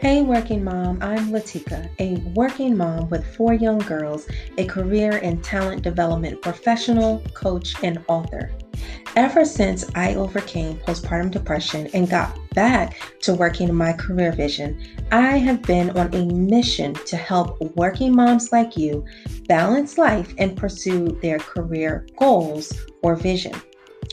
Hey, working mom, I'm Latika, a working mom with four young girls, a career and talent development professional, coach, and author. Ever since I overcame postpartum depression and got back to working my career vision, I have been on a mission to help working moms like you balance life and pursue their career goals or vision.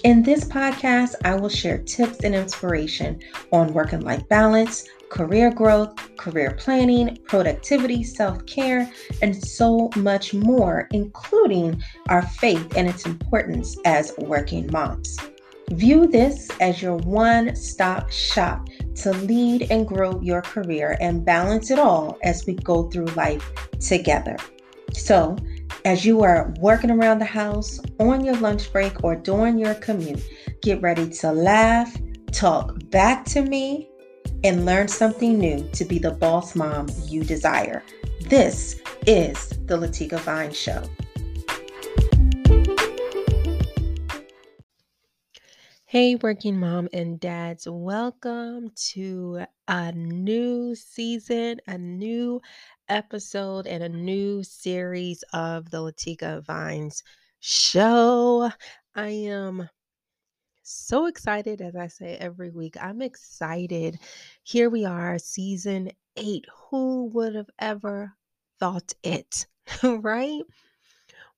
In this podcast, I will share tips and inspiration on work and life balance, career growth, career planning, productivity, self care, and so much more, including our faith and its importance as working moms. View this as your one stop shop to lead and grow your career and balance it all as we go through life together. So, as you are working around the house, on your lunch break, or during your commute, get ready to laugh, talk back to me, and learn something new to be the boss mom you desire. This is the Latika Vines Show. Hey, working mom and dads, welcome to a new season, a new episode and a new series of the Latika Vines show. I am so excited, as I say every week. I'm excited. Here we are, season eight. Who would have ever thought it, right?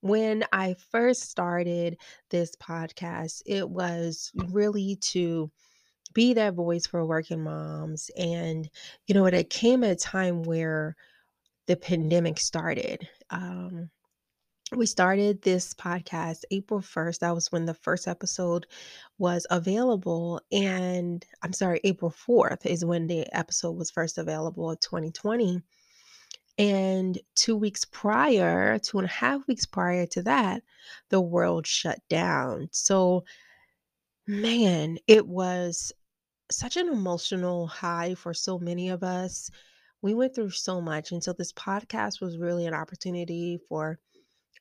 When I first started this podcast, it was really to be that voice for working moms. And, you know, it came at a time where the pandemic started. Um, we started this podcast April 1st. That was when the first episode was available. And I'm sorry, April 4th is when the episode was first available of 2020. And two weeks prior, two and a half weeks prior to that, the world shut down. So, man, it was such an emotional high for so many of us we went through so much. And so this podcast was really an opportunity for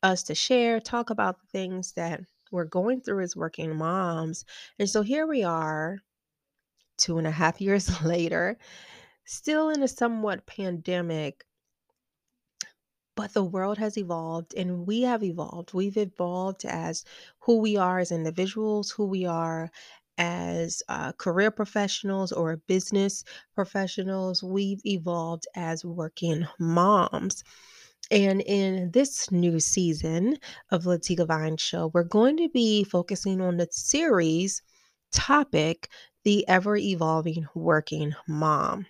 us to share, talk about the things that we're going through as working moms. And so here we are, two and a half years later, still in a somewhat pandemic. But the world has evolved and we have evolved. We've evolved as who we are as individuals, who we are as uh, career professionals or business professionals, we've evolved as working moms. And in this new season of Latika Vines Show, we're going to be focusing on the series topic, The Ever Evolving Working Mom.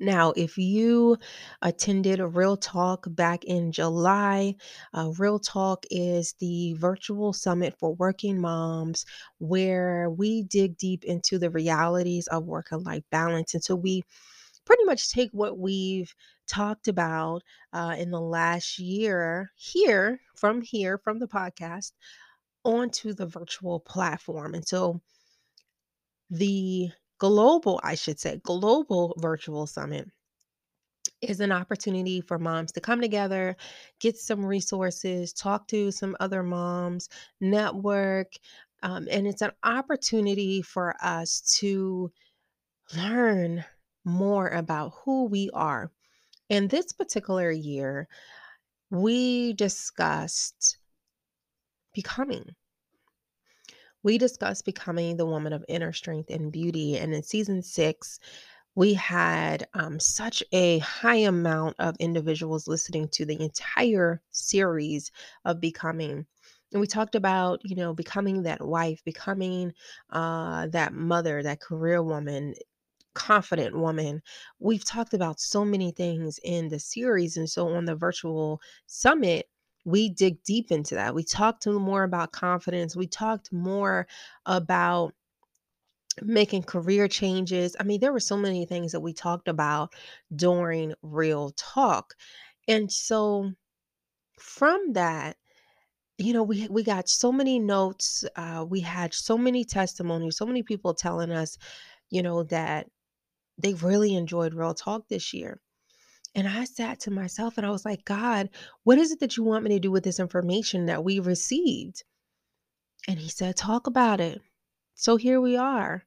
Now, if you attended Real Talk back in July, uh, Real Talk is the virtual summit for working moms where we dig deep into the realities of work and life balance. And so we pretty much take what we've talked about uh, in the last year here, from here, from the podcast, onto the virtual platform. And so the global, I should say, global virtual summit is an opportunity for moms to come together, get some resources, talk to some other moms, network. Um, and it's an opportunity for us to learn more about who we are. In this particular year, we discussed becoming we discussed becoming the woman of inner strength and beauty. And in season six, we had um, such a high amount of individuals listening to the entire series of becoming and we talked about you know becoming that wife becoming uh, that mother that career woman confident woman we've talked about so many things in the series and so on the virtual summit we dig deep into that. We talked more about confidence. We talked more about making career changes. I mean, there were so many things that we talked about during Real Talk. And so from that, you know, we we got so many notes. Uh, we had so many testimonies, so many people telling us, you know, that they really enjoyed Real Talk this year. And I sat to myself and I was like, God, what is it that you want me to do with this information that we received? And he said, Talk about it. So here we are.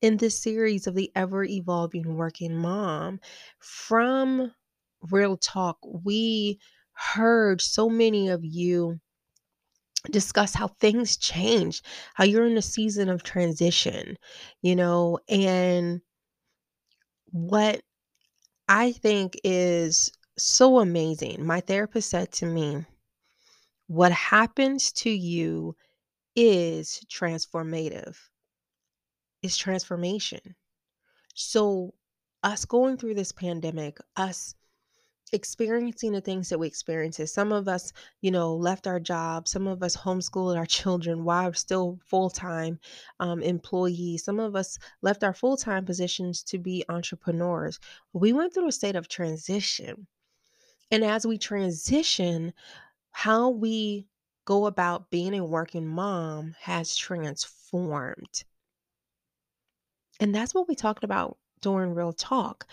in this series of the ever evolving working mom. From Real Talk, we heard so many of you discuss how things change, how you're in a season of transition, you know, and what I think is so amazing. My therapist said to me, What happens to you is transformative, is transformation. So, us going through this pandemic, us experiencing the things that we experienced, some of us, you know, left our jobs, some of us homeschooled our children while we're still full time um, employees, some of us left our full time positions to be entrepreneurs. We went through a state of transition. And as we transition, how we go about being a working mom has transformed. And that's what we talked about during real talk.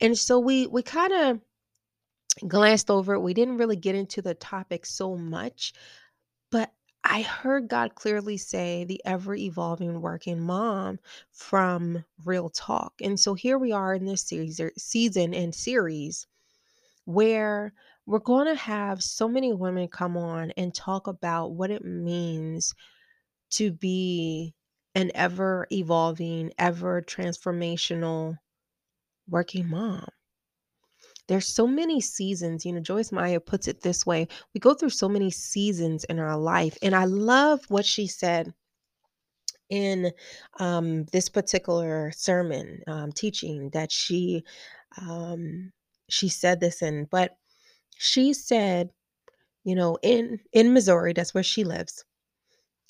And so we we kind of glanced over it. We didn't really get into the topic so much, but I heard God clearly say the ever evolving working mom from real talk. And so here we are in this series er, season and series where we're going to have so many women come on and talk about what it means to be an ever evolving, ever transformational working mom. There's so many seasons, you know, Joyce Meyer puts it this way we go through so many seasons in our life. And I love what she said in um, this particular sermon um, teaching that she um, she said this in, but she said, you know, in in Missouri, that's where she lives.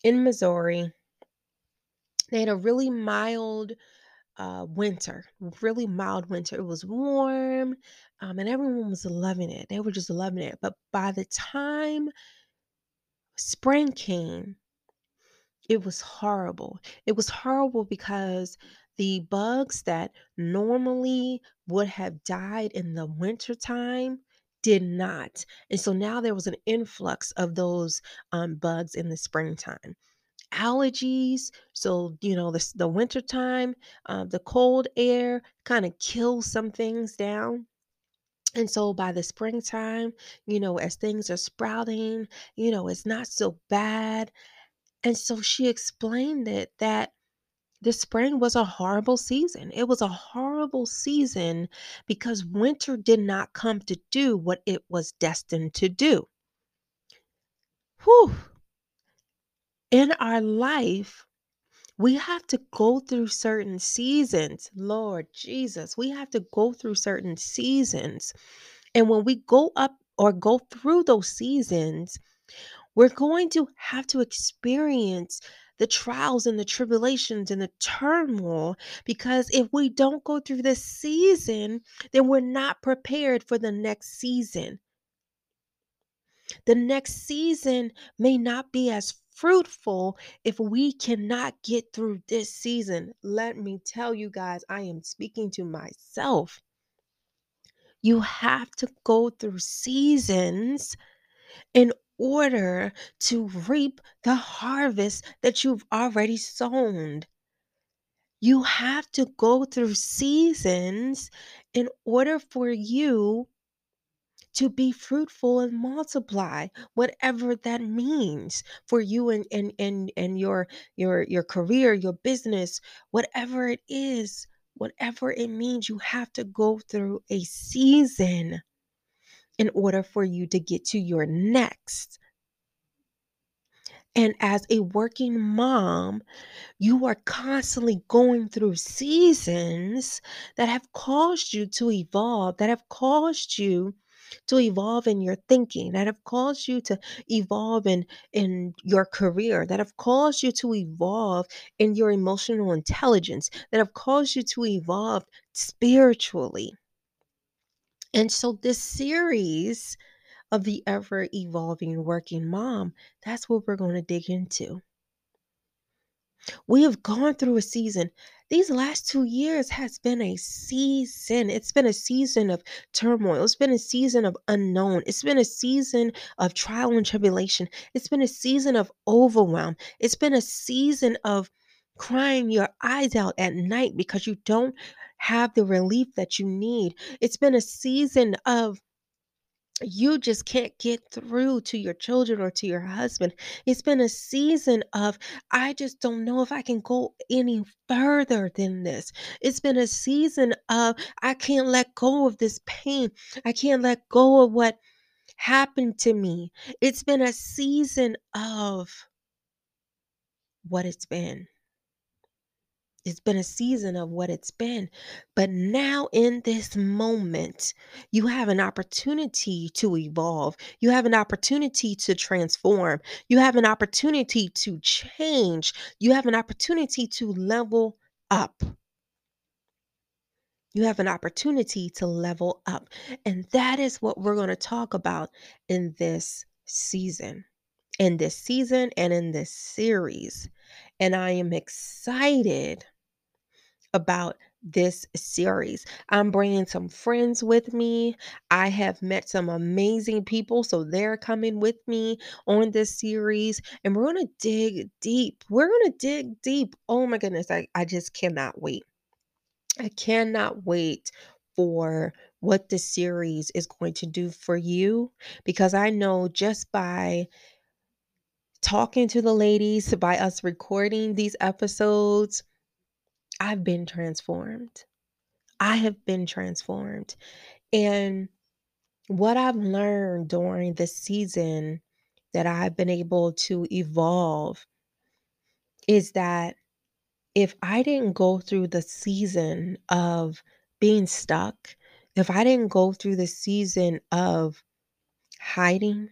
In Missouri, they had a really mild uh, winter, really mild winter. It was warm, um, and everyone was loving it. They were just loving it. But by the time spring came, it was horrible. It was horrible because the bugs that normally would have died in the wintertime did not. And so now there was an influx of those um, bugs in the springtime allergies. So, you know, the, the wintertime, uh, the cold air kind of kills some things down. And so by the springtime, you know, as things are sprouting, you know, it's not so bad. And so she explained it that the spring was a horrible season. It was a horrible season because winter did not come to do what it was destined to do. Whew. In our life, we have to go through certain seasons. Lord Jesus, we have to go through certain seasons. And when we go up or go through those seasons, we're going to have to experience the trials and the tribulations and the turmoil because if we don't go through this season, then we're not prepared for the next season. The next season may not be as fruitful if we cannot get through this season. Let me tell you guys, I am speaking to myself. You have to go through seasons in order to reap the harvest that you've already sown. You have to go through seasons in order for you to be fruitful and multiply whatever that means for you and and and, and your your your career your business whatever it is whatever it means you have to go through a season in order for you to get to your next. And as a working mom, you are constantly going through seasons that have caused you to evolve, that have caused you to evolve in your thinking, that have caused you to evolve in, in your career, that have caused you to evolve in your emotional intelligence, that have caused you to evolve spiritually. And so, this series of the ever evolving working mom, that's what we're going to dig into. We have gone through a season. These last two years has been a season. It's been a season of turmoil. It's been a season of unknown. It's been a season of trial and tribulation. It's been a season of overwhelm. It's been a season of crying your eyes out at night because you don't have the relief that you need. It's been a season of you just can't get through to your children or to your husband. It's been a season of, I just don't know if I can go any further than this. It's been a season of, I can't let go of this pain. I can't let go of what happened to me. It's been a season of what it's been. It's been a season of what it's been. But now, in this moment, you have an opportunity to evolve. You have an opportunity to transform. You have an opportunity to change. You have an opportunity to level up. You have an opportunity to level up. And that is what we're going to talk about in this season, in this season, and in this series. And I am excited about this series. I'm bringing some friends with me. I have met some amazing people, so they're coming with me on this series, and we're going to dig deep. We're going to dig deep. Oh my goodness, I, I just cannot wait. I cannot wait for what this series is going to do for you because I know just by talking to the ladies, by us recording these episodes, I've been transformed. I have been transformed. And what I've learned during the season that I've been able to evolve is that if I didn't go through the season of being stuck, if I didn't go through the season of hiding,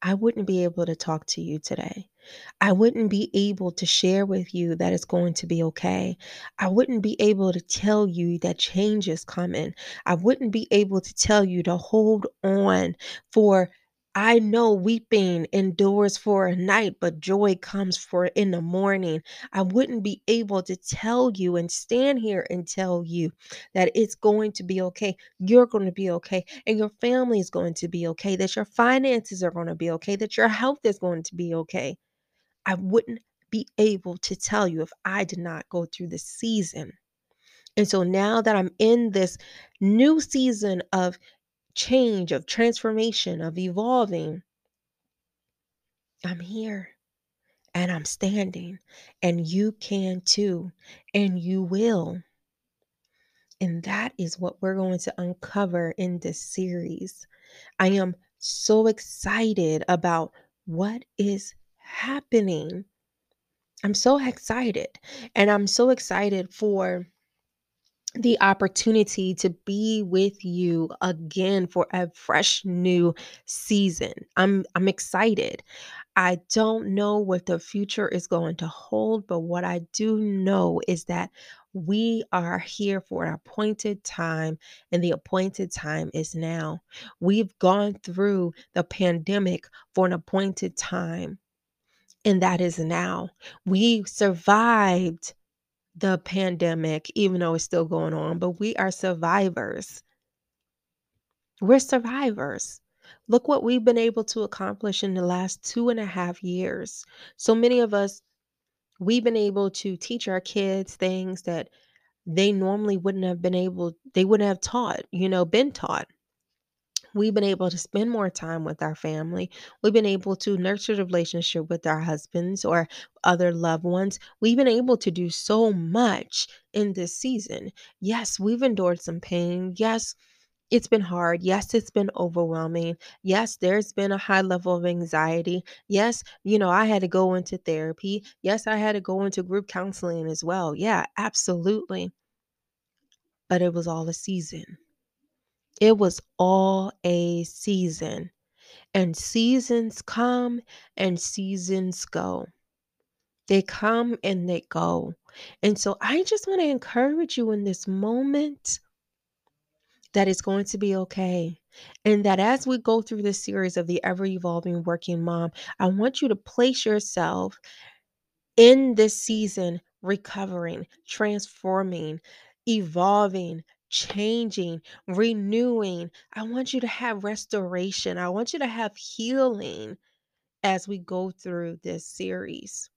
I wouldn't be able to talk to you today. I wouldn't be able to share with you that it's going to be okay. I wouldn't be able to tell you that change is coming. I wouldn't be able to tell you to hold on for I know weeping endures for a night, but joy comes for in the morning. I wouldn't be able to tell you and stand here and tell you that it's going to be okay. You're going to be okay, and your family is going to be okay, that your finances are going to be okay, that your health is going to be okay. I wouldn't be able to tell you if I did not go through this season. And so now that I'm in this new season of change, of transformation, of evolving, I'm here and I'm standing, and you can too, and you will. And that is what we're going to uncover in this series. I am so excited about what is happening. I'm so excited. And I'm so excited for the opportunity to be with you again for a fresh new season. I'm I'm excited. I don't know what the future is going to hold, but what I do know is that we are here for an appointed time, and the appointed time is now. We've gone through the pandemic for an appointed time, and that is now. We survived the pandemic, even though it's still going on, but we are survivors. We're survivors. Look what we've been able to accomplish in the last two and a half years. So many of us, we've been able to teach our kids things that they normally wouldn't have been able, they wouldn't have taught, you know, been taught. We've been able to spend more time with our family. We've been able to nurture the relationship with our husbands or other loved ones. We've been able to do so much in this season. Yes, we've endured some pain. Yes, it's been hard. Yes, it's been overwhelming. Yes, there's been a high level of anxiety. Yes, you know, I had to go into therapy. Yes, I had to go into group counseling as well. Yeah, absolutely. But it was all a season. It was all a season. And seasons come and seasons go. They come and they go. And so I just want to encourage you in this moment that it's going to be okay. And that as we go through this series of the ever evolving working mom, I want you to place yourself in this season recovering, transforming, evolving, changing, renewing. I want you to have restoration. I want you to have healing as we go through this series.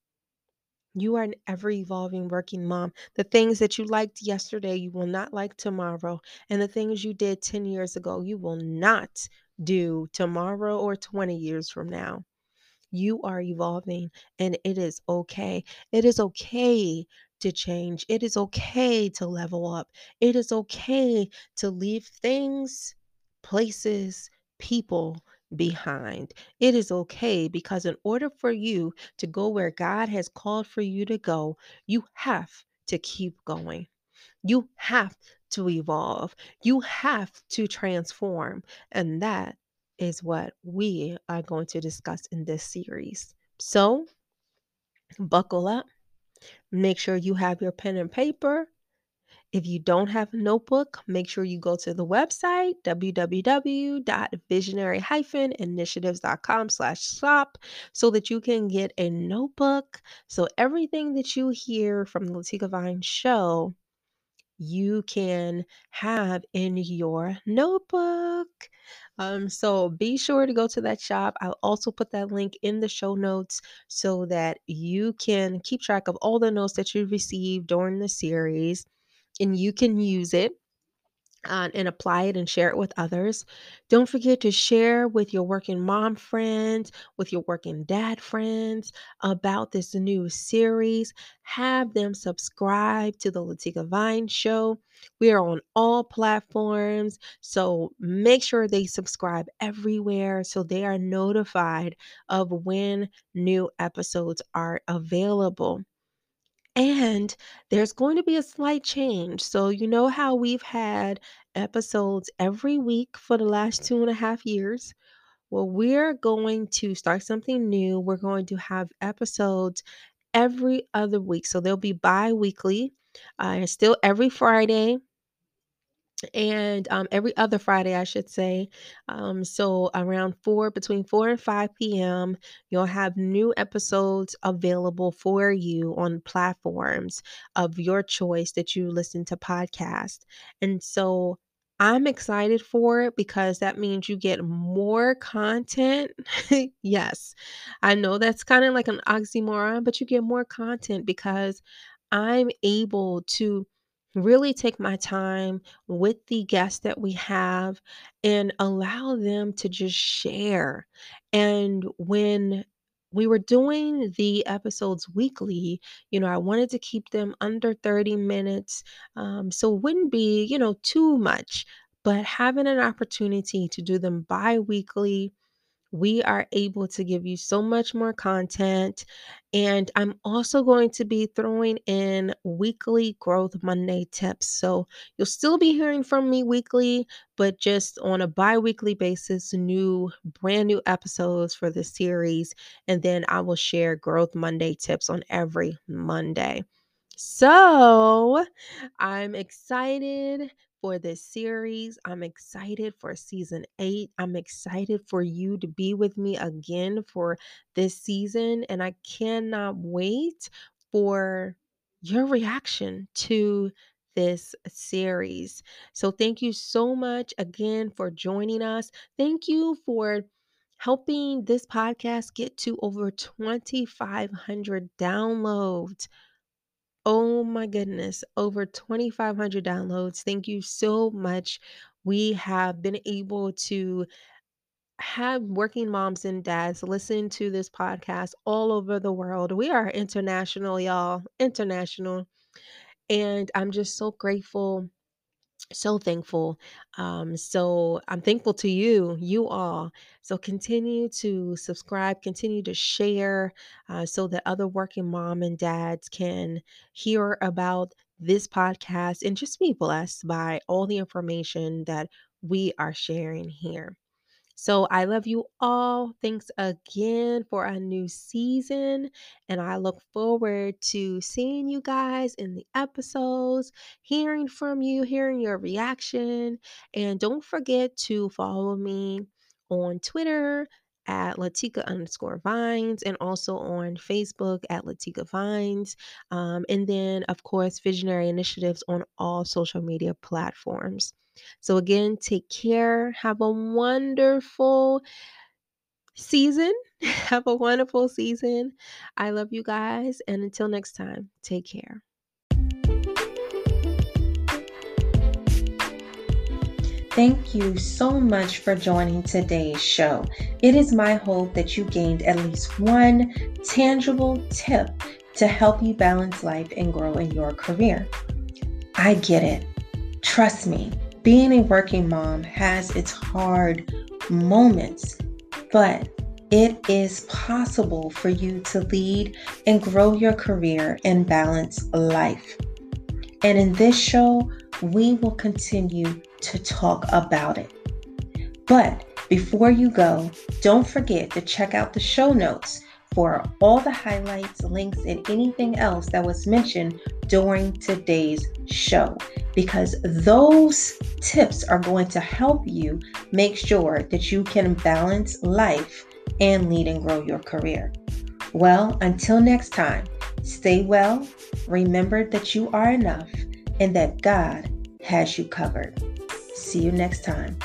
You are an ever evolving working mom. The things that you liked yesterday, you will not like tomorrow. And the things you did 10 years ago, you will not do tomorrow or 20 years from now. You are evolving and it is okay. It is okay to change. It is okay to level up. It is okay to leave things, places, people behind. It is okay because in order for you to go where God has called for you to go, you have to keep going. You have to evolve. You have to transform. And that is what we are going to discuss in this series. So, buckle up. Make sure you have your pen and paper. If you don't have a notebook, make sure you go to the website www.visionary-initiatives.com slash shop so that you can get a notebook. So everything that you hear from the Latika Vines show you can have in your notebook. Um, so be sure to go to that shop. I'll also put that link in the show notes so that you can keep track of all the notes that you received during the series and you can use it uh, and apply it and share it with others. Don't forget to share with your working mom friends, with your working dad friends about this new series. Have them subscribe to the Latika Vines Show. We are on all platforms, so make sure they subscribe everywhere so they are notified of when new episodes are available. And there's going to be a slight change. So, you know how we've had episodes every week for the last two and a half years? Well, we're going to start something new. We're going to have episodes every other week. So they'll be bi weekly, uh, still every Friday and um, every other Friday, I should say. Um, so around four, between four and five p.m., you'll have new episodes available for you on platforms of your choice that you listen to podcast. And so I'm excited for it because that means you get more content. yes, I know that's kind of like an oxymoron, but you get more content because I'm able to really take my time with the guests that we have and allow them to just share. And when we were doing the episodes weekly, you know, I wanted to keep them under 30 minutes. Um, so it wouldn't be, you know, too much, but having an opportunity to do them bi weekly we are able to give you so much more content. And I'm also going to be throwing in weekly Growth Monday tips. So you'll still be hearing from me weekly, but just on a bi weekly basis, new, brand new episodes for the series. And then I will share Growth Monday tips on every Monday. So I'm excited for this series. I'm excited for season eight. I'm excited for you to be with me again for this season. And I cannot wait for your reaction to this series. So, thank you so much again for joining us. Thank you for helping this podcast get to over 2,500 downloads. Oh my goodness, over 2,500 downloads. Thank you so much. We have been able to have working moms and dads listen to this podcast all over the world. We are international, y'all, international. And I'm just so grateful so thankful. Um, so I'm thankful to you, you all. So continue to subscribe, continue to share uh, so that other working mom and dads can hear about this podcast and just be blessed by all the information that we are sharing here. So I love you all. Thanks again for a new season. And I look forward to seeing you guys in the episodes, hearing from you, hearing your reaction. And don't forget to follow me on Twitter at Latika underscore vines and also on Facebook at Latika Vines. Um, and then, of course, Visionary Initiatives on all social media platforms. So, again, take care. Have a wonderful season. Have a wonderful season. I love you guys. And until next time, take care. Thank you so much for joining today's show. It is my hope that you gained at least one tangible tip to help you balance life and grow in your career. I get it. Trust me, being a working mom has its hard moments, but it is possible for you to lead and grow your career and balance life. And in this show, we will continue to talk about it. But before you go, don't forget to check out the show notes for all the highlights, links, and anything else that was mentioned during today's show because those tips are going to help you make sure that you can balance life and lead and grow your career. Well, until next time, stay well, remember that you are enough, and that God has you covered. See you next time.